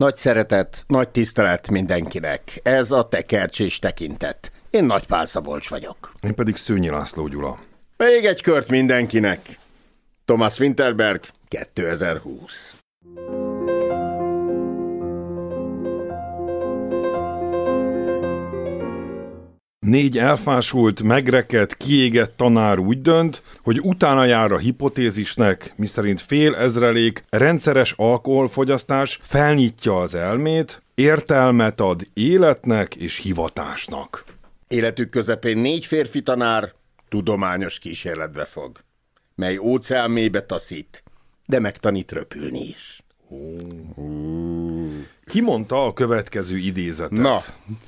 Nagy szeretet, nagy tisztelet mindenkinek. Ez a tekercs és tekintet. Én Nagy Pál Szabolcs vagyok. Én pedig Szőnyi László Gyula. Még egy kört mindenkinek. Thomas Winterberg, 2020. Négy elfásult, megrekedt, kiégett tanár úgy dönt, hogy utána jár a hipotézisnek, miszerint fél ezrelék rendszeres alkoholfogyasztás felnyitja az elmét, értelmet ad életnek és hivatásnak. Életük közepén négy férfi tanár tudományos kísérletbe fog, mely óceán mélybe taszít, de megtanít röpülni is. Ki mondta a következő idézetet? Na,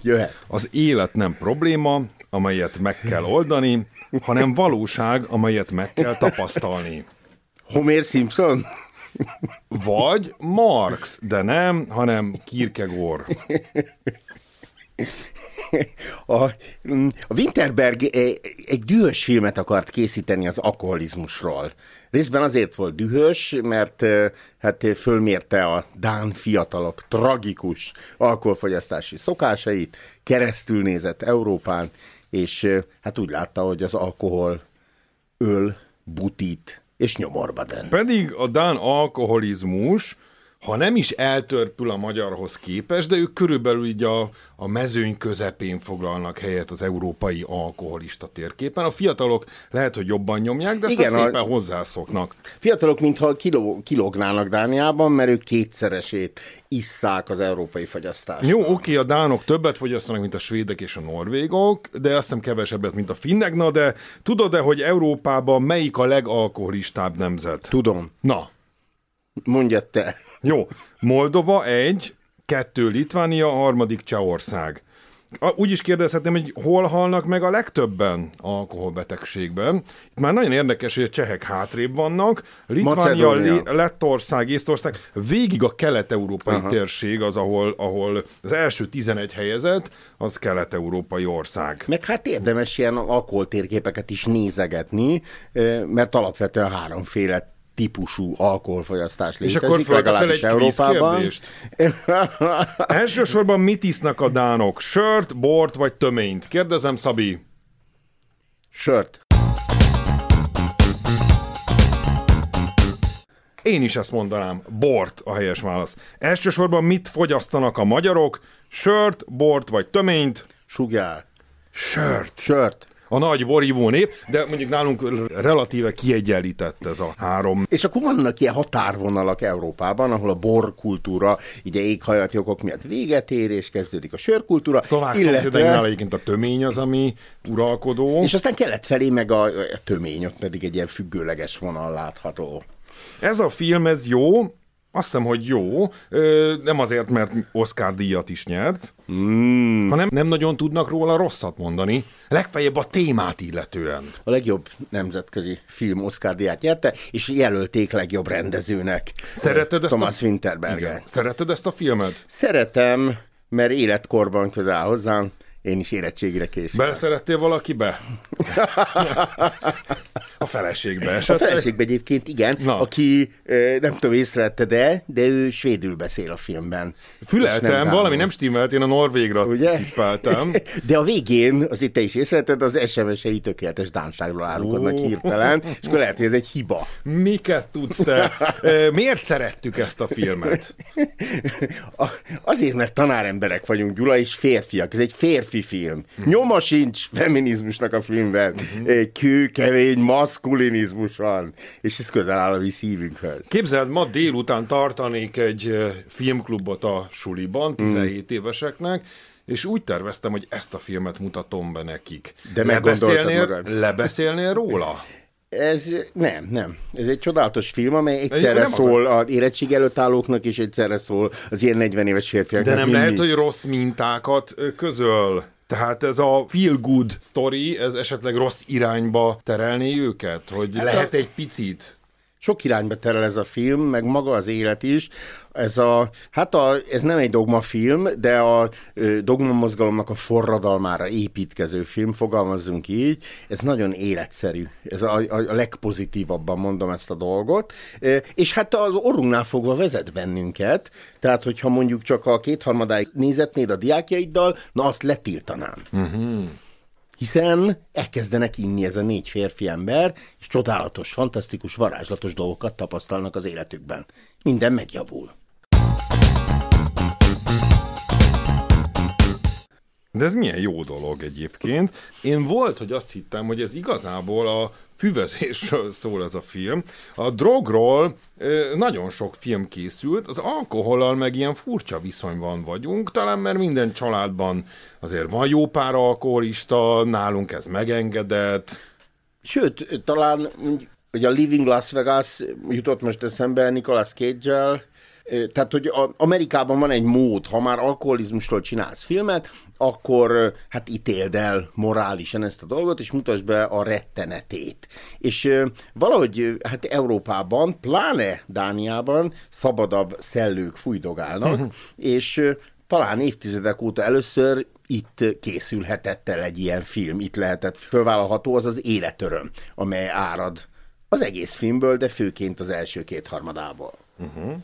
jöhet. Az élet nem probléma, amelyet meg kell oldani, hanem valóság, amelyet meg kell tapasztalni. Homer Simpson? Vagy Marx, de nem, hanem Kierkegaard. A, a Winterberg egy, egy dühös filmet akart készíteni az alkoholizmusról. Részben azért volt dühös, mert hát fölmérte a Dán fiatalok tragikus alkoholfogyasztási szokásait, keresztül nézett Európán, és hát úgy látta, hogy az alkohol öl, butít és nyomorba den. Pedig a Dán alkoholizmus ha nem is eltörpül a magyarhoz képest, de ők körülbelül így a, a mezőny közepén foglalnak helyet az európai alkoholista térképen. A fiatalok lehet, hogy jobban nyomják, de Igen, szépen a... hozzászoknak. Fiatalok, mintha kiló, kilógnának Dániában, mert ők kétszeresét isszák az európai fogyasztást. Jó, oké, a dánok többet fogyasztanak, mint a svédek és a norvégok, de azt hiszem kevesebbet, mint a finnek. Na, de tudod-e, hogy Európában melyik a legalkoholistább nemzet? Tudom. Na. Mondja te. Jó, Moldova egy, kettő Litvánia, harmadik Csehország. Úgy is kérdezhetném, hogy hol halnak meg a legtöbben alkoholbetegségben. Itt már nagyon érdekes, hogy a csehek hátrébb vannak, Litvánia, Li- Lettország, Észtország, végig a kelet-európai Aha. térség az, ahol, ahol az első 11 helyezett, az kelet-európai ország. Meg hát érdemes ilyen alkoholtérképeket is nézegetni, mert alapvetően háromféle típusú alkoholfogyasztás létezik, És akkor egy Európában. Elsősorban mit isznak a dánok? Sört, bort vagy töményt? Kérdezem, Szabi. Sört. Én is ezt mondanám. Bort a helyes válasz. Elsősorban mit fogyasztanak a magyarok? Sört, bort vagy töményt? Sugyár. Sört. Sört a nagy borívó nép, de mondjuk nálunk relatíve kiegyenlített ez a három. És akkor vannak ilyen határvonalak Európában, ahol a borkultúra ugye éghajlati miatt véget ér, és kezdődik a sörkultúra. Szlovák illetve... egyébként a tömény az, ami uralkodó. És aztán kelet felé meg a, a tömény, ott pedig egy ilyen függőleges vonal látható. Ez a film, ez jó, azt hiszem, hogy jó, nem azért, mert Oscar díjat is nyert, mm. hanem nem nagyon tudnak róla rosszat mondani, legfeljebb a témát illetően. A legjobb nemzetközi film Oscar díjat nyerte, és jelölték legjobb rendezőnek. Szereted ezt Thomas a... Winterberger. Szereted ezt a filmet? Szeretem, mert életkorban közel hozzám, én is érettségire készülök. Beleszerettél valakibe? A feleségbe esetleg? A feleségbe egyébként igen, Na. aki nem tudom, észrevette, de, de ő svédül beszél a filmben. Füleltem, nem valami nem stimmelt, én a norvégra Ugye? tippeltem. De a végén, azért te is észrevetted, az SMS-ei tökéletes dánságról árulkodnak hirtelen, és akkor lehet, hogy ez egy hiba. Miket tudsz te? Miért szerettük ezt a filmet? Azért, mert tanáremberek vagyunk, Gyula, és férfiak. Ez egy férfi film. Nyoma sincs feminizmusnak a filmben. Kőkevény, masz maszkulinizmus van, és ez közel áll a mi szívünkhöz. Képzeld, ma délután tartanék egy filmklubot a suliban, 17 mm. éveseknek, és úgy terveztem, hogy ezt a filmet mutatom be nekik. De lebeszélnél, lebeszélnél róla? Ez nem, nem. Ez egy csodálatos film, amely egyszerre szól az érettség előtt állóknak, és egyszerre szól az ilyen 40 éves férfiaknak. De nem lehet, hogy rossz mintákat közöl. Tehát ez a feel good story, ez esetleg rossz irányba terelné őket? Hogy hát lehet a... egy picit sok irányba terel ez a film, meg maga az élet is. Ez, a, hát a, ez nem egy dogmafilm, de a dogma mozgalomnak a forradalmára építkező film, fogalmazzunk így. Ez nagyon életszerű. Ez a, a, a legpozitívabban mondom ezt a dolgot. És hát az orrunknál fogva vezet bennünket, tehát hogyha mondjuk csak a kétharmadáig nézetnéd a diákjaiddal, na azt letiltanám. Uh-huh hiszen elkezdenek inni ez a négy férfi ember, és csodálatos, fantasztikus, varázslatos dolgokat tapasztalnak az életükben. Minden megjavul. De ez milyen jó dolog egyébként. Én volt, hogy azt hittem, hogy ez igazából a füvezésről szól ez a film. A drogról nagyon sok film készült, az alkohollal meg ilyen furcsa viszonyban vagyunk, talán mert minden családban azért van jó pár alkoholista, nálunk ez megengedett. Sőt, talán hogy a Living Las Vegas jutott most eszembe Nicolas cage tehát, hogy Amerikában van egy mód, ha már alkoholizmusról csinálsz filmet, akkor hát ítéld el morálisan ezt a dolgot, és mutasd be a rettenetét. És valahogy hát Európában, pláne Dániában szabadabb szellők fújdogálnak, és talán évtizedek óta először itt készülhetett el egy ilyen film, itt lehetett fölvállalható, az az életöröm, amely árad az egész filmből, de főként az első két harmadából. Uh-huh.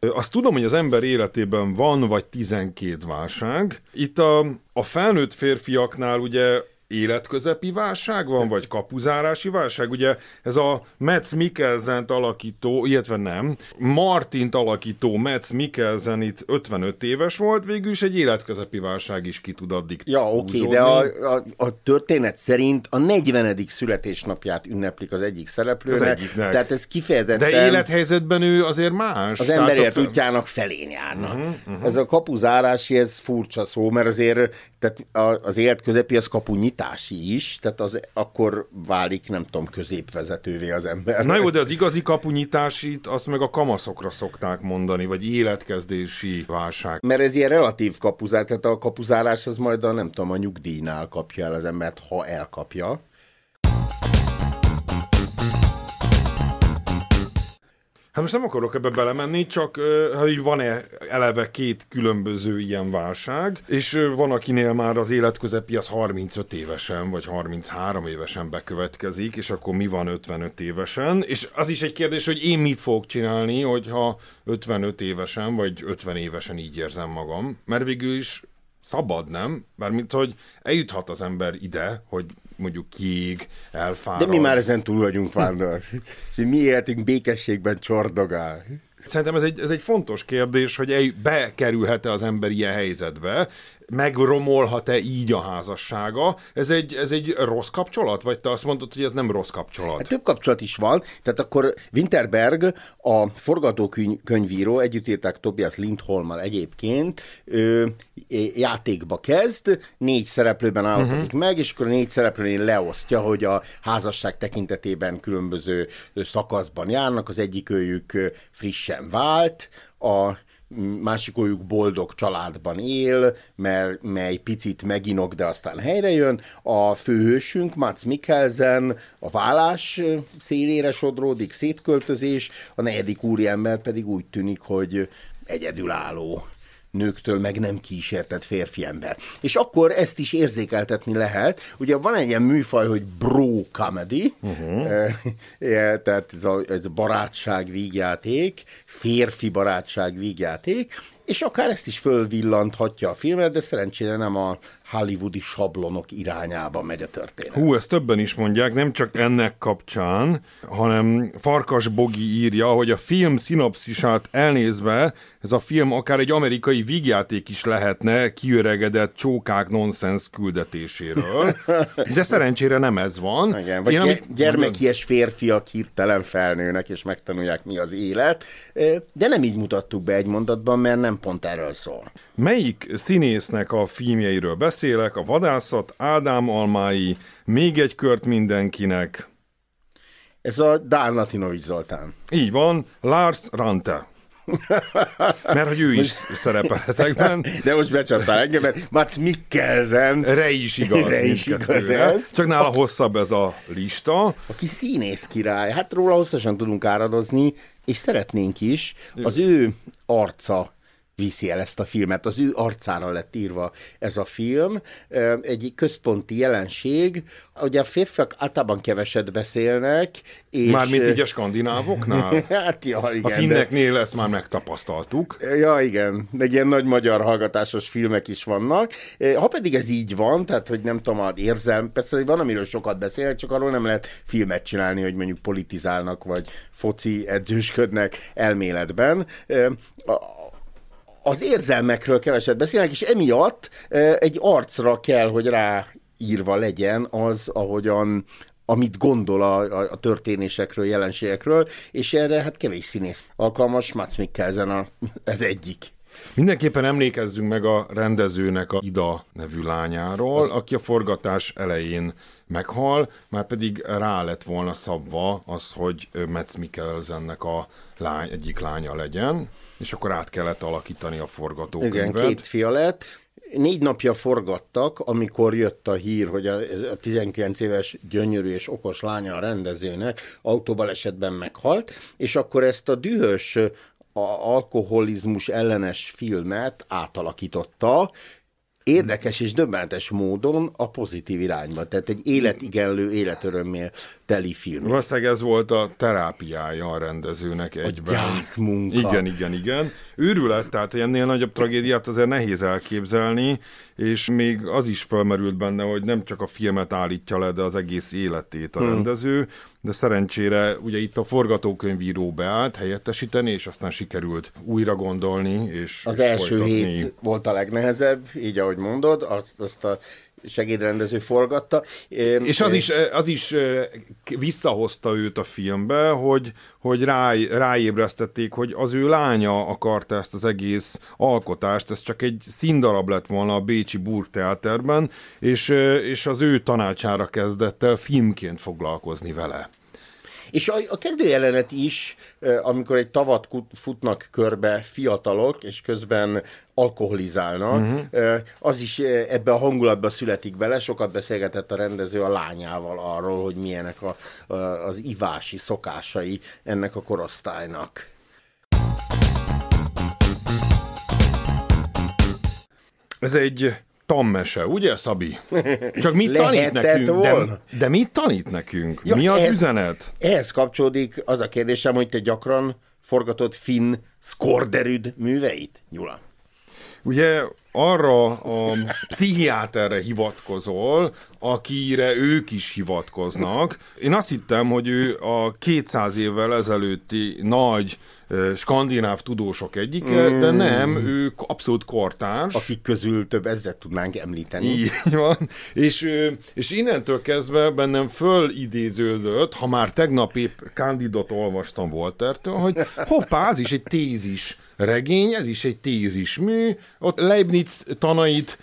Azt tudom, hogy az ember életében van vagy 12 válság. Itt a, a felnőtt férfiaknál ugye életközepi válság van, vagy kapuzárási válság? Ugye ez a Metz mikkelsen alakító, illetve nem, Martint alakító Metz Mikkelsen itt 55 éves volt, végül is egy életközepi válság is ki tud addig Ja, oké, okay, de a, a, a történet szerint a 40. születésnapját ünneplik az egyik szereplőnek. Az egyiknek. Tehát ez kifejezetten... De élethelyzetben ő azért más. Az emberért fel... útjának felén járnak. Uh-huh, uh-huh. Ez a kapuzárási, ez furcsa szó, mert azért tehát az életközepi az kapu kapunyítási is, tehát az akkor válik, nem tudom, középvezetővé az ember. Na jó, de az igazi kapunyításit azt meg a kamaszokra szokták mondani, vagy életkezdési válság. Mert ez ilyen relatív kapuzás, tehát a kapuzálás az majd a nem tudom, a nyugdíjnál kapja el az embert, ha elkapja. Hát most nem akarok ebbe belemenni, csak hogy van-e eleve két különböző ilyen válság, és van, akinél már az életközepi az 35 évesen, vagy 33 évesen bekövetkezik, és akkor mi van 55 évesen, és az is egy kérdés, hogy én mit fogok csinálni, hogyha 55 évesen, vagy 50 évesen így érzem magam, mert végül is szabad, nem? Bármint, hogy eljuthat az ember ide, hogy mondjuk kiég, elfárad. De mi már ezen túl vagyunk, Vándor. és mi éltünk békességben csordogál. Szerintem ez egy, ez egy fontos kérdés, hogy bekerülhet-e az ember ilyen helyzetbe, megromolhat-e így a házassága. Ez egy, ez egy rossz kapcsolat? Vagy te azt mondod, hogy ez nem rossz kapcsolat? Hát több kapcsolat is van. Tehát akkor Winterberg, a forgatókönyvíró, együtt írták Tobias Lindholmmal egyébként, ö, játékba kezd, négy szereplőben állapodik uh-huh. meg, és akkor a négy szereplőnél leosztja, hogy a házasság tekintetében különböző szakaszban járnak, az egyik őjük frissen vált, a másikójuk boldog családban él, mert, mely picit meginok, de aztán helyre jön. A főhősünk, Mats Mikkelsen, a vállás szélére sodródik, szétköltözés, a negyedik úriember pedig úgy tűnik, hogy egyedülálló nőktől meg nem kísértett férfi ember. És akkor ezt is érzékeltetni lehet. Ugye van egy ilyen műfaj, hogy bro comedy, uh-huh. tehát ez a, ez a barátság vígjáték, férfi barátság vígjáték, és akár ezt is fölvillanthatja a filmet, de szerencsére nem a hollywoodi sablonok irányába megy a történet. Hú, ezt többen is mondják, nem csak ennek kapcsán, hanem Farkas Bogi írja, hogy a film szinopszisát elnézve ez a film akár egy amerikai vígjáték is lehetne kiöregedett csókák nonsens küldetéséről. De szerencsére nem ez van. Igen, vagy Én, amit... gyermekies férfiak hirtelen felnőnek és megtanulják mi az élet, de nem így mutattuk be egy mondatban, mert nem pont erről szól. Melyik színésznek a filmjeiről beszélek? A vadászat, Ádám Almái, még egy kört mindenkinek. Ez a Dál Latinovics Zoltán. Így van, Lars Rante. Mert hogy ő is szerepel ezekben. De most becsaptál engem, mert Mats Mikkelsen. Re is igaz. Re is igaz ez. Csak nála hosszabb ez a lista. Aki színész király. Hát róla hosszasan tudunk áradozni, és szeretnénk is. Az ő arca viszi el ezt a filmet. Az ő arcára lett írva ez a film. Egy központi jelenség. Ugye a férfiak általában keveset beszélnek. És... Mármint így a skandinávoknál? hát ja, igen. A finneknél de... ezt már megtapasztaltuk. Ja, igen. Meg ilyen nagy magyar hallgatásos filmek is vannak. Ha pedig ez így van, tehát hogy nem tudom, az érzelm, persze van, amiről sokat beszélnek, csak arról nem lehet filmet csinálni, hogy mondjuk politizálnak, vagy foci edzősködnek elméletben az érzelmekről keveset beszélnek, és emiatt egy arcra kell, hogy ráírva legyen az, ahogyan amit gondol a, a, a történésekről, jelenségekről, és erre hát kevés színész alkalmas, Mats Mikkelsen a, ez egyik. Mindenképpen emlékezzünk meg a rendezőnek a Ida nevű lányáról, az... aki a forgatás elején meghal, már pedig rá lett volna szabva az, hogy Metz Mikkelsennek a lány, egyik lánya legyen és akkor át kellett alakítani a forgatókönyvet. Igen, két fia lett. Négy napja forgattak, amikor jött a hír, hogy a 19 éves gyönyörű és okos lánya a rendezőnek autóbalesetben meghalt, és akkor ezt a dühös a alkoholizmus ellenes filmet átalakította, érdekes és döbbenetes módon a pozitív irányba. Tehát egy életigenlő, életörömmél teli film. Valószínűleg ez volt a terápiája a rendezőnek egyben. A gyászmunka. Igen, igen, igen. Őrület, tehát ennél nagyobb tragédiát azért nehéz elképzelni, és még az is felmerült benne, hogy nem csak a filmet állítja le, de az egész életét a hmm. rendező, de szerencsére ugye itt a forgatókönyvíró beállt helyettesíteni, és aztán sikerült újra gondolni, és Az és első folytatni. hét volt a legnehezebb, így ahogy mondod, azt, azt a segédrendező forgatta. És az is, az is visszahozta őt a filmbe, hogy, hogy rá, ráébresztették, hogy az ő lánya akarta ezt az egész alkotást, ez csak egy színdarab lett volna a Bécsi Burgteáterben, és, és az ő tanácsára kezdett el filmként foglalkozni vele. És a, a kezdőjelenet is, amikor egy tavat futnak körbe fiatalok, és közben alkoholizálnak, uh-huh. az is ebbe a hangulatba születik bele. Sokat beszélgetett a rendező a lányával arról, hogy milyenek a, a, az ivási szokásai ennek a korosztálynak. Ez egy tammese, ugye, Szabi? Csak mit tanít nekünk? De, de mit tanít nekünk? Ja, Mi az ehhez, üzenet? Ehhez kapcsolódik az a kérdésem, hogy te gyakran forgatod finn Skorderüd műveit, Gyula? Ugye arra a pszichiáterre hivatkozol, akire ők is hivatkoznak. Én azt hittem, hogy ő a 200 évvel ezelőtti nagy skandináv tudósok egyike, mm. de nem, ő abszolút kortárs. Akik közül több ezret tudnánk említeni. Így van. És, és innentől kezdve bennem fölidéződött, ha már tegnap épp Candidot olvastam Voltertől, hogy hoppá, az is egy tézis regény, ez is egy tézis mű, ott Leibniz tanait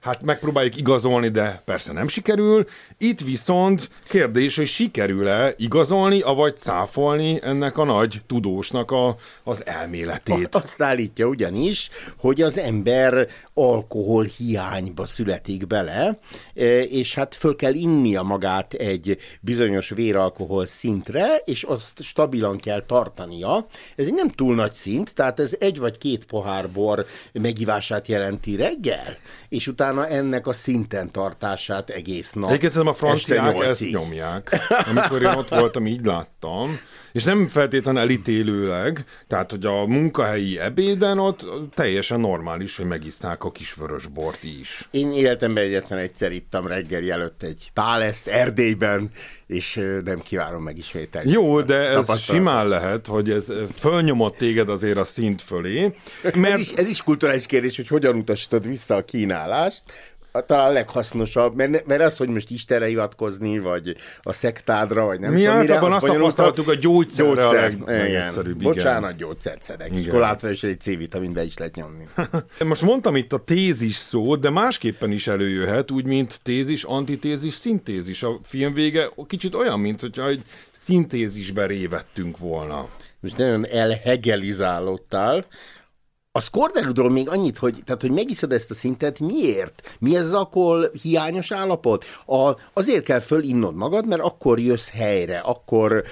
hát megpróbáljuk igazolni, de persze nem sikerül. Itt viszont kérdés, hogy sikerül-e igazolni, avagy cáfolni ennek a nagy tudósnak a, az elméletét. Azt állítja ugyanis, hogy az ember alkohol hiányba születik bele, e, és hát föl kell innia magát egy bizonyos véralkohol szintre, és azt stabilan kell tartania. Ez egy nem túl nagy szint, tehát ez egy vagy két pohár bor megivását jelenti reggel, és utána ennek a szinten tartását egész nap. Egyébként a franciák ezt nyomják. Amikor én ott voltam, így láttam, és nem feltétlenül elítélőleg, tehát hogy a munkahelyi ebéden ott teljesen normális, hogy megisszák a kis vörös bort is. Én életemben egyetlen egyszer ittam reggel előtt egy páleszt Erdélyben, és nem kívánom megismételni. Jó, de ez simán lehet, hogy ez fölnyomott téged azért a szint fölé. Mert... Ez, is, ez is kulturális kérdés, hogy hogyan utasítod vissza a kínálást, talán leghasznosabb, mert, mert az, hogy most Istenre hivatkozni, vagy a szektádra, vagy nem Mi tudom mire, az azt tapasztaltuk, a gyógyszer, gyógyszer a leg, igen. Bocsánat, gyógyszert szedek. Igen. Iskolátva is egy C-vitamin be is lehet nyomni. most mondtam itt a tézis szót, de másképpen is előjöhet, úgy, mint tézis, antitézis, szintézis. A film vége kicsit olyan, mint hogyha egy szintézisbe révettünk volna. most nagyon elhegelizálódtál, a Scorderudról még annyit, hogy, tehát, hogy megiszod ezt a szintet, miért? Mi ez az hiányos állapot? A, azért kell fölinnod magad, mert akkor jössz helyre, akkor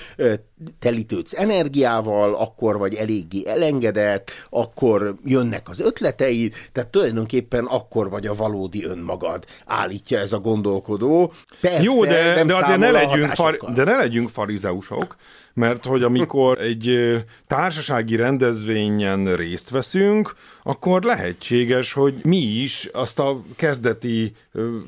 telítődsz energiával, akkor vagy eléggé elengedett, akkor jönnek az ötleteid, tehát tulajdonképpen akkor vagy a valódi önmagad, állítja ez a gondolkodó. Persze, Jó, de, de azért ne legyünk, far, de ne legyünk farizeusok, mert hogy amikor egy társasági rendezvényen részt veszünk, akkor lehetséges, hogy mi is azt a kezdeti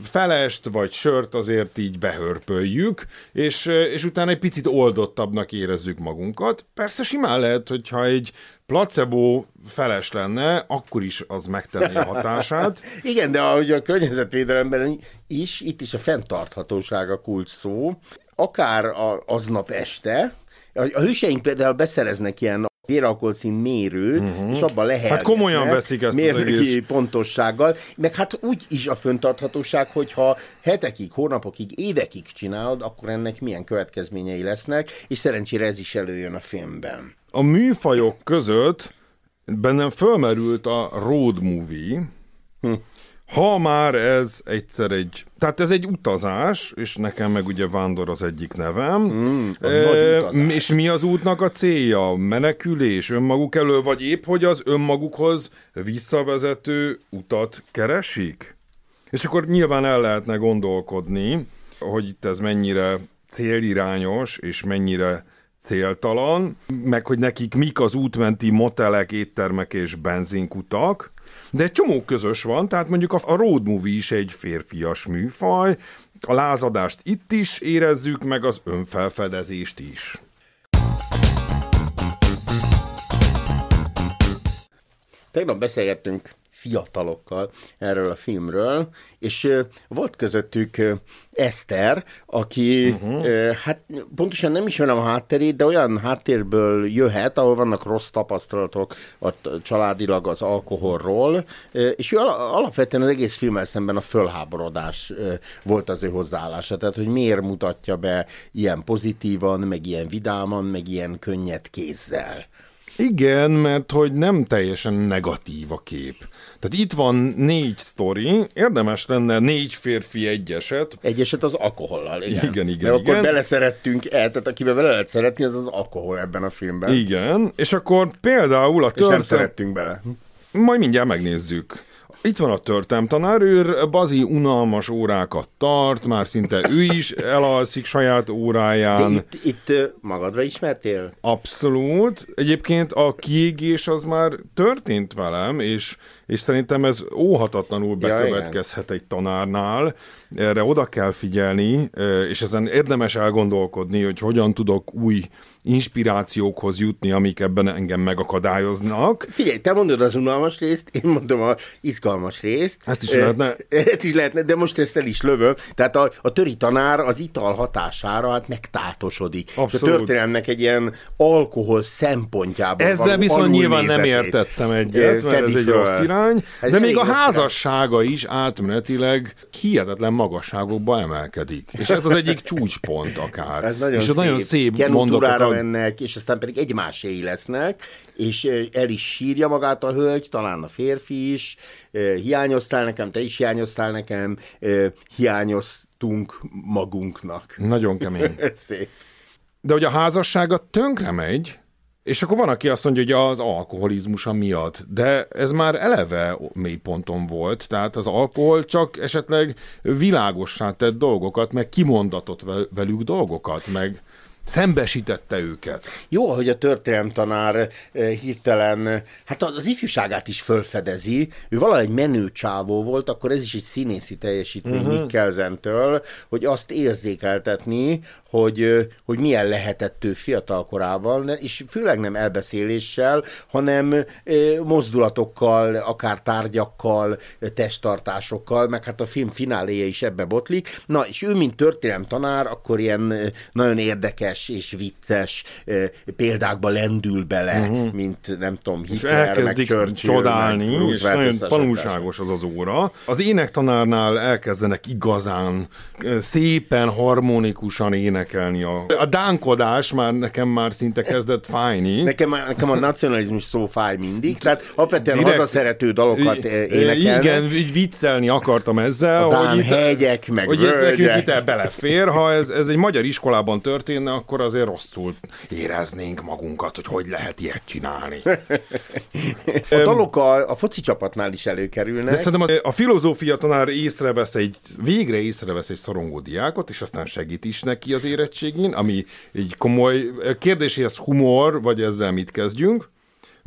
felest vagy sört azért így behörpöljük, és, és utána egy picit oldottabbnak érezzük magunkat. Persze simán lehet, hogyha egy placebo feles lenne, akkor is az megtenni a hatását. Igen, de ahogy a környezetvédelemben is, itt is a fenntarthatóság a kulcs szó. Akár a, aznap este, a hőseink például beszereznek ilyen véralkoholszint mérőt, uh-huh. és abban lehet. Hát komolyan veszik ezt mérnöki pontossággal, meg hát úgy is a föntarthatóság, hogyha hetekig, hónapokig, évekig csinálod, akkor ennek milyen következményei lesznek, és szerencsére ez is előjön a filmben. A műfajok között bennem fölmerült a road movie, hm. Ha már ez egyszer egy... Tehát ez egy utazás, és nekem meg ugye Vándor az egyik nevem. Mm, e, és mi az útnak a célja? Menekülés önmaguk elől, vagy épp, hogy az önmagukhoz visszavezető utat keresik? És akkor nyilván el lehetne gondolkodni, hogy itt ez mennyire célirányos, és mennyire céltalan, meg hogy nekik mik az útmenti motelek, éttermek és benzinkutak, de egy csomó közös van, tehát mondjuk a road movie is egy férfias műfaj, a lázadást itt is érezzük, meg az önfelfedezést is. Tegnap beszélgettünk fiatalokkal erről a filmről, és volt közöttük Eszter, aki uh-huh. hát pontosan nem ismerem a hátterét, de olyan háttérből jöhet, ahol vannak rossz tapasztalatok a családilag az alkoholról, és ő alapvetően az egész filmmel szemben a fölháborodás volt az ő hozzáállása, tehát hogy miért mutatja be ilyen pozitívan, meg ilyen vidáman, meg ilyen könnyed kézzel. Igen, mert hogy nem teljesen negatív a kép. Tehát itt van négy sztori, érdemes lenne négy férfi egyeset. Egyeset az alkohollal, igen. Igen, igen, Mert igen. akkor beleszerettünk el, tehát akivel vele lehet szeretni, az az alkohol ebben a filmben. Igen, és akkor például a És nem szerettünk bele. Majd mindjárt megnézzük. Itt van a történelm tanár, ő bazi unalmas órákat tart, már szinte ő is elalszik saját óráján. De itt, itt magadra ismertél? Abszolút. Egyébként a kiégés az már történt velem, és és szerintem ez óhatatlanul bekövetkezhet ja, egy tanárnál. Erre oda kell figyelni, és ezen érdemes elgondolkodni, hogy hogyan tudok új inspirációkhoz jutni, amik ebben engem megakadályoznak. Figyelj, te mondod az unalmas részt, én mondom az izgalmas részt. Ezt is lehetne. Ezt is lehetne, de most ezt el is lövöm. Tehát a, a töri tanár az ital hatására hát megtátosodik. Abszolút. És a történelmnek egy ilyen alkohol szempontjából Ezzel viszont nyilván nem értettem egyet, mert ez egy rossz irány irány, Ez de még a házassága is átmenetileg hihetetlen magasságokba emelkedik. És ez az egyik csúcspont akár. Ez nagyon és szép. nagyon szép mondatok. mennek, és aztán pedig egymáséi lesznek, és el is sírja magát a hölgy, talán a férfi is, hiányoztál nekem, te is hiányoztál nekem, hiányoztunk magunknak. Nagyon kemény. Szép. De hogy a házassága tönkre megy, és akkor van, aki azt mondja, hogy az alkoholizmusa miatt, de ez már eleve mélyponton volt, tehát az alkohol csak esetleg világossá tett dolgokat, meg kimondatott velük dolgokat, meg szembesítette őket. Jó, hogy a történelemtanár eh, hirtelen, hát az ifjúságát is fölfedezi, ő valahogy menő csávó volt, akkor ez is egy színészi teljesítmény uh-huh. Mikkelzentől, hogy azt érzékeltetni, hogy, hogy milyen lehetett ő fiatal korában, és főleg nem elbeszéléssel, hanem mozdulatokkal, akár tárgyakkal, testtartásokkal, meg hát a film fináléje is ebbe botlik. Na, és ő, mint történelem tanár, akkor ilyen nagyon érdekes érdekes és vicces példákba lendül bele, uh-huh. mint nem tudom, Hitler, meg Churchill, csodálni, meg és nagyon tanulságos az az óra. Az énektanárnál elkezdenek igazán szépen, harmonikusan énekelni. A, a dánkodás már nekem már szinte kezdett fájni. Nekem, nekem a nacionalizmus szó fáj mindig, tehát alapvetően Direkt, hazaszerető dalokat énekelnek. Igen, így viccelni akartam ezzel. A dán hogy hegyek, meg hogy ez nekünk itt belefér, ha ez, ez egy magyar iskolában történne, akkor azért rosszul éreznénk magunkat, hogy hogy lehet ilyet csinálni. a dalok a, a foci csapatnál is előkerülnek. De szerintem a, a filozófia tanár észrevesz egy, végre észrevesz egy szorongó diákot, és aztán segít is neki az érettségén, ami egy komoly kérdés, hogy ez humor, vagy ezzel mit kezdjünk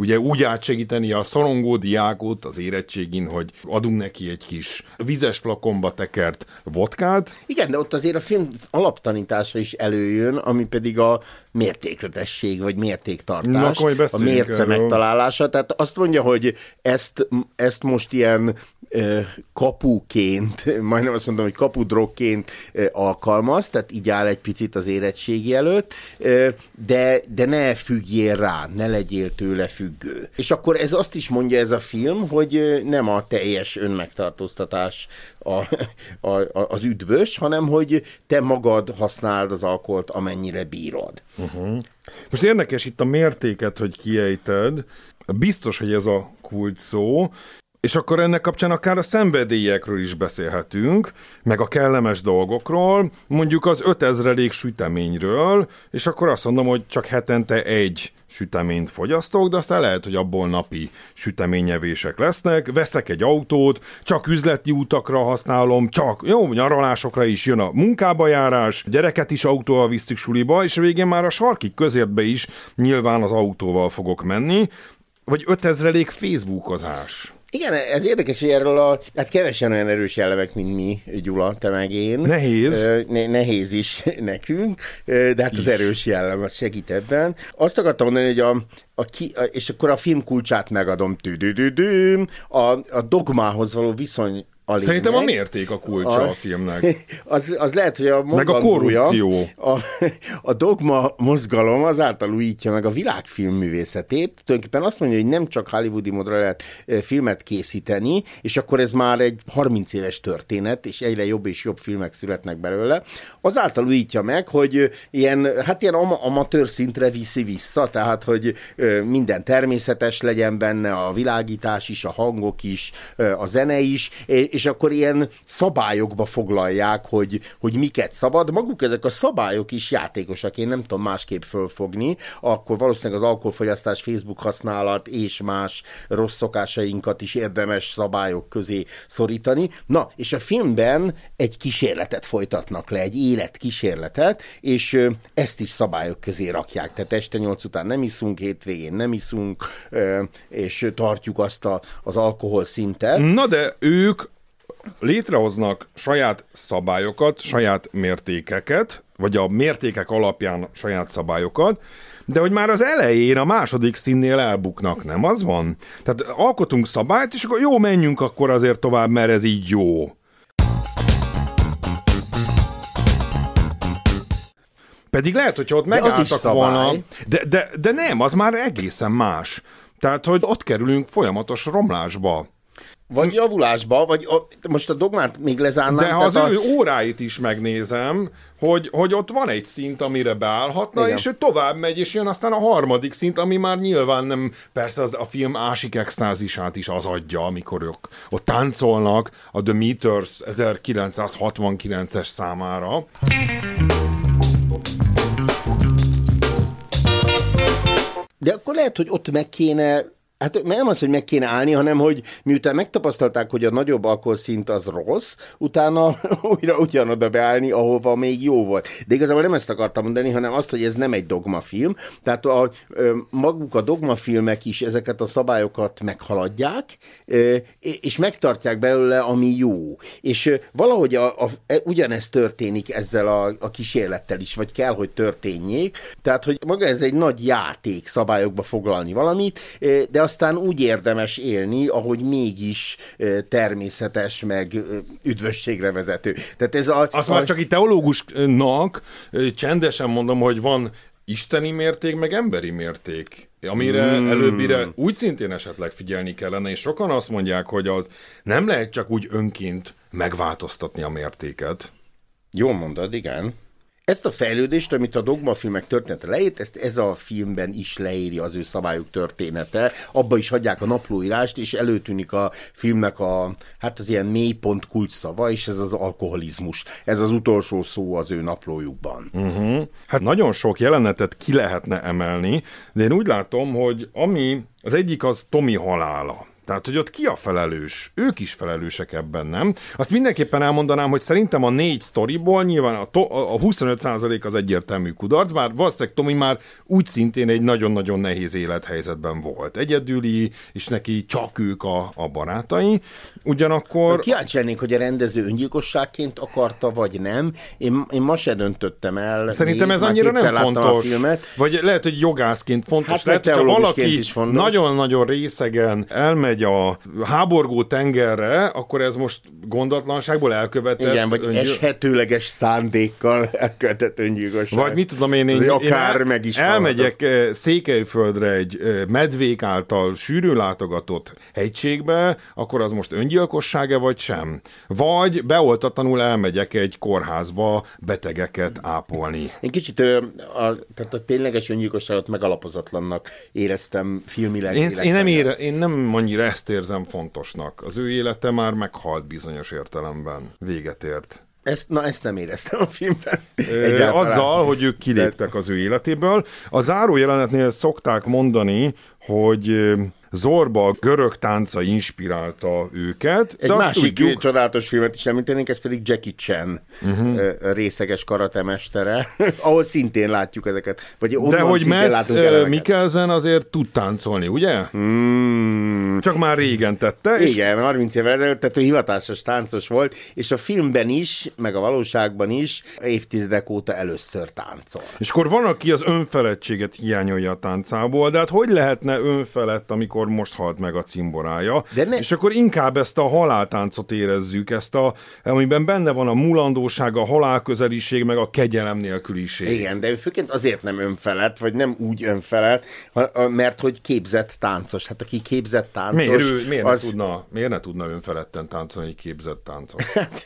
ugye úgy átsegíteni a szorongó diákot az érettségin, hogy adunk neki egy kis vizes plakomba tekert vodkát. Igen, de ott azért a film alaptanítása is előjön, ami pedig a mértékletesség, vagy mértéktartás, Na, a mérce erről. megtalálása. Tehát azt mondja, hogy ezt, ezt most ilyen kapuként, majdnem azt mondom, hogy kapudrogként alkalmaz, tehát így áll egy picit az érettségi előtt, de, de ne függjél rá, ne legyél tőle függő. És akkor ez azt is mondja ez a film, hogy nem a teljes önmegtartóztatás a, a, a, az üdvös, hanem hogy te magad használd az alkoholt, amennyire bírod. Uh-huh. Most érdekes itt a mértéket, hogy kiejted. Biztos, hogy ez a kult szó, és akkor ennek kapcsán akár a szenvedélyekről is beszélhetünk, meg a kellemes dolgokról, mondjuk az 5000 süteményről, és akkor azt mondom, hogy csak hetente egy süteményt fogyasztok, de aztán lehet, hogy abból napi süteményevések lesznek, veszek egy autót, csak üzleti utakra használom, csak jó, nyaralásokra is jön a munkába járás, gyereket is autóval visszük suliba, és végén már a sarki közértbe is nyilván az autóval fogok menni, vagy 5000 Facebookozás. Igen, ez érdekes, hogy erről a, hát kevesen olyan erős jellemek, mint mi, Gyula, te meg én. Nehéz. Ne, nehéz is nekünk, de hát is. az erős jellem, az segít ebben. Azt akartam mondani, hogy a, a ki, és akkor a film kulcsát megadom, tüdüdüdüm, a, a dogmához való viszony a lényeg. Szerintem a mérték a kulcsa a, a filmnek. Az, az lehet, hogy a Meg a korrupció. A, a dogma mozgalom azáltal újítja meg a világfilm művészetét. Tulajdonképpen azt mondja, hogy nem csak hollywoodi módra lehet filmet készíteni, és akkor ez már egy 30 éves történet, és egyre jobb és jobb filmek születnek belőle. Azáltal újítja meg, hogy ilyen, hát ilyen am- amatőr szintre viszi vissza, tehát, hogy minden természetes legyen benne, a világítás is, a hangok is, a zene is, és és akkor ilyen szabályokba foglalják, hogy, hogy miket szabad. Maguk ezek a szabályok is játékosak, én nem tudom másképp fölfogni, akkor valószínűleg az alkoholfogyasztás, Facebook használat és más rossz szokásainkat is érdemes szabályok közé szorítani. Na, és a filmben egy kísérletet folytatnak le, egy életkísérletet, és ezt is szabályok közé rakják. Tehát este nyolc után nem iszunk, hétvégén nem iszunk, és tartjuk azt a, az alkohol szintet. Na de ők létrehoznak saját szabályokat, saját mértékeket, vagy a mértékek alapján saját szabályokat, de hogy már az elején, a második színnél elbuknak, nem az van? Tehát alkotunk szabályt, és akkor jó, menjünk akkor azért tovább, mert ez így jó. Pedig lehet, hogyha ott megálltak volna. De, de, de nem, az már egészen más. Tehát, hogy ott kerülünk folyamatos romlásba. Vagy javulásba, vagy a, most a dogmát még lezárnám. De ha az a... ő óráit is megnézem, hogy, hogy ott van egy szint, amire beállhatna, Igen. és ő tovább megy, és jön aztán a harmadik szint, ami már nyilván nem, persze az, a film ásik extázisát is az adja, amikor ők ott táncolnak a The Meters 1969-es számára. De akkor lehet, hogy ott meg kéne Hát nem az, hogy meg kéne állni, hanem hogy miután megtapasztalták, hogy a nagyobb alkoholszint az rossz, utána újra ugyanoda beállni, ahova még jó volt. De igazából nem ezt akartam mondani, hanem azt, hogy ez nem egy dogmafilm. Tehát a, maguk a dogmafilmek is ezeket a szabályokat meghaladják, és megtartják belőle, ami jó. És valahogy a, a, e, ugyanezt történik ezzel a, a kísérlettel is, vagy kell, hogy történjék. Tehát, hogy maga ez egy nagy játék szabályokba foglalni valamit, de azt aztán úgy érdemes élni, ahogy mégis természetes, meg üdvösségre vezető. Tehát ez a, Azt a... már csak itt teológusnak csendesen mondom, hogy van isteni mérték, meg emberi mérték, amire mm. előbbire úgy szintén esetleg figyelni kellene, és sokan azt mondják, hogy az nem lehet csak úgy önként megváltoztatni a mértéket. Jó mondod, igen. Ezt a fejlődést, amit a Dogma filmek története leírt, ezt ez a filmben is leírja az ő szabályok története. Abba is hagyják a naplóírást, és előtűnik a filmnek a, hát az ilyen mélypont kulcs szava, és ez az alkoholizmus. Ez az utolsó szó az ő naplójukban. Uh-huh. Hát nagyon sok jelenetet ki lehetne emelni, de én úgy látom, hogy ami az egyik az Tomi halála. Tehát, hogy ott ki a felelős? Ők is felelősek ebben, nem? Azt mindenképpen elmondanám, hogy szerintem a négy sztoriból nyilván a, to- a 25% az egyértelmű kudarc, bár valószínűleg Tomi már úgy szintén egy nagyon-nagyon nehéz élethelyzetben volt. Egyedüli, és neki csak ők a, a barátai. Ugyanakkor... Kíváncsi lennék, hogy a rendező öngyilkosságként akarta, vagy nem. Én, én ma se döntöttem el. Szerintem még, ez annyira nem fontos. Vagy lehet, hogy jogászként fontos. Hát lehet, hogy valaki nagyon-nagyon részegen elmegy megy a háborgó tengerre, akkor ez most gondatlanságból elkövetett... Igen, vagy öngyil... eshetőleges szándékkal elkövetett öngyilkosság. Vagy mit tudom én, én, akár én meg is elmegyek hallhatok. Eh, Székelyföldre egy eh, medvék által sűrűn látogatott hegységbe, akkor az most öngyilkossága vagy sem? Vagy beoltatlanul elmegyek egy kórházba betegeket ápolni. Én kicsit a, tehát a tényleges öngyilkosságot megalapozatlannak éreztem filmileg. Én, én nem, ére, én nem annyira ezt érzem fontosnak. Az ő élete már meghalt bizonyos értelemben. Véget ért. Ezt, na, ezt nem éreztem a filmben. Egyáltalán. Azzal, hogy ők kiléptek az ő életéből. A záró jelenetnél szokták mondani, hogy Zorba a görög tánca inspirálta őket. Egy másik tudjuk... csodálatos filmet is említenénk, ez pedig Jackie Chan uh-huh. részeges karatemestere, ahol szintén látjuk ezeket. Vagy De hogy Metz Mikkelsen azért tud táncolni, ugye? Hmm. Csak már régen tette. És... Igen, 30 évvel ezelőtt, tehát ő hivatásos táncos volt, és a filmben is, meg a valóságban is évtizedek óta először táncol. És akkor van, aki az önfeledtséget hiányolja a táncából, de hát hogy lehetne önfelett, amikor akkor most halt meg a cimborája. De ne... És akkor inkább ezt a haláltáncot érezzük, ezt a, amiben benne van a mulandóság, a halálközeliség, meg a kegyelem nélküliség. Igen, de ő főként azért nem önfelett, vagy nem úgy önfelett, mert hogy képzett táncos. Hát aki képzett táncos... Miért, ő, miért, az... ne, tudna, miért ne tudna önfeletten táncolni egy képzett táncos? Hát,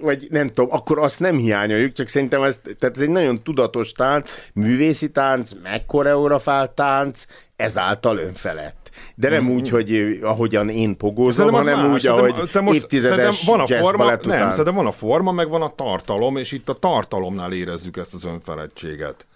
vagy nem tudom, akkor azt nem hiányoljuk, csak szerintem ez, tehát ez egy nagyon tudatos tánc, művészi tánc, megkoreografált tánc, ezáltal önfelett de nem úgy, hogy ahogyan én pogózom, hanem más. úgy, ahogy te most, évtizedes van a forma, Nem, szerintem van a forma, meg van a tartalom, és itt a tartalomnál érezzük ezt az önfeledtséget.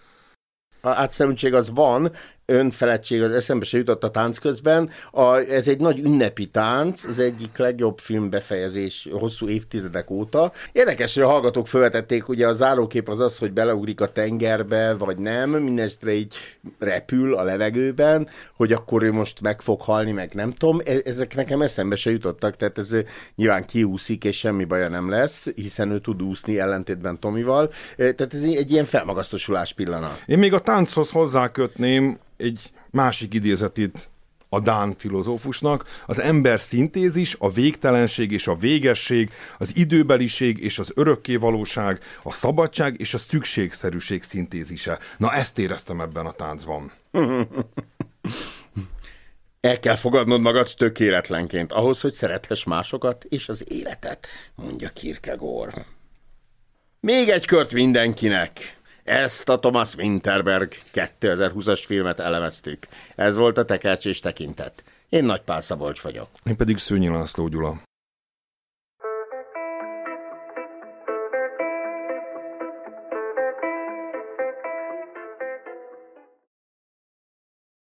A átszemültség az van, önfeledtség az eszembe se jutott a tánc közben. A, ez egy nagy ünnepi tánc, az egyik legjobb filmbefejezés hosszú évtizedek óta. Érdekes, hogy a hallgatók felvetették, ugye a zárókép az az, hogy beleugrik a tengerbe, vagy nem, mindestre így repül a levegőben, hogy akkor ő most meg fog halni, meg nem tudom. E, ezek nekem eszembe se jutottak, tehát ez nyilván kiúszik, és semmi baja nem lesz, hiszen ő tud úszni ellentétben Tomival. E, tehát ez egy ilyen felmagasztosulás pillanat. Én még a tánchoz hozzákötném egy másik idézetét a Dán filozófusnak, az ember szintézis, a végtelenség és a végesség, az időbeliség és az örökkévalóság, a szabadság és a szükségszerűség szintézise. Na ezt éreztem ebben a táncban. El kell fogadnod magad tökéletlenként, ahhoz, hogy szerethess másokat és az életet, mondja Kierkegaard. Még egy kört mindenkinek! Ezt a Thomas Winterberg 2020-as filmet elemeztük. Ez volt a Tekercs és Tekintet. Én Nagy Pál Szabolcs vagyok. Én pedig Szőnyi László Gyula.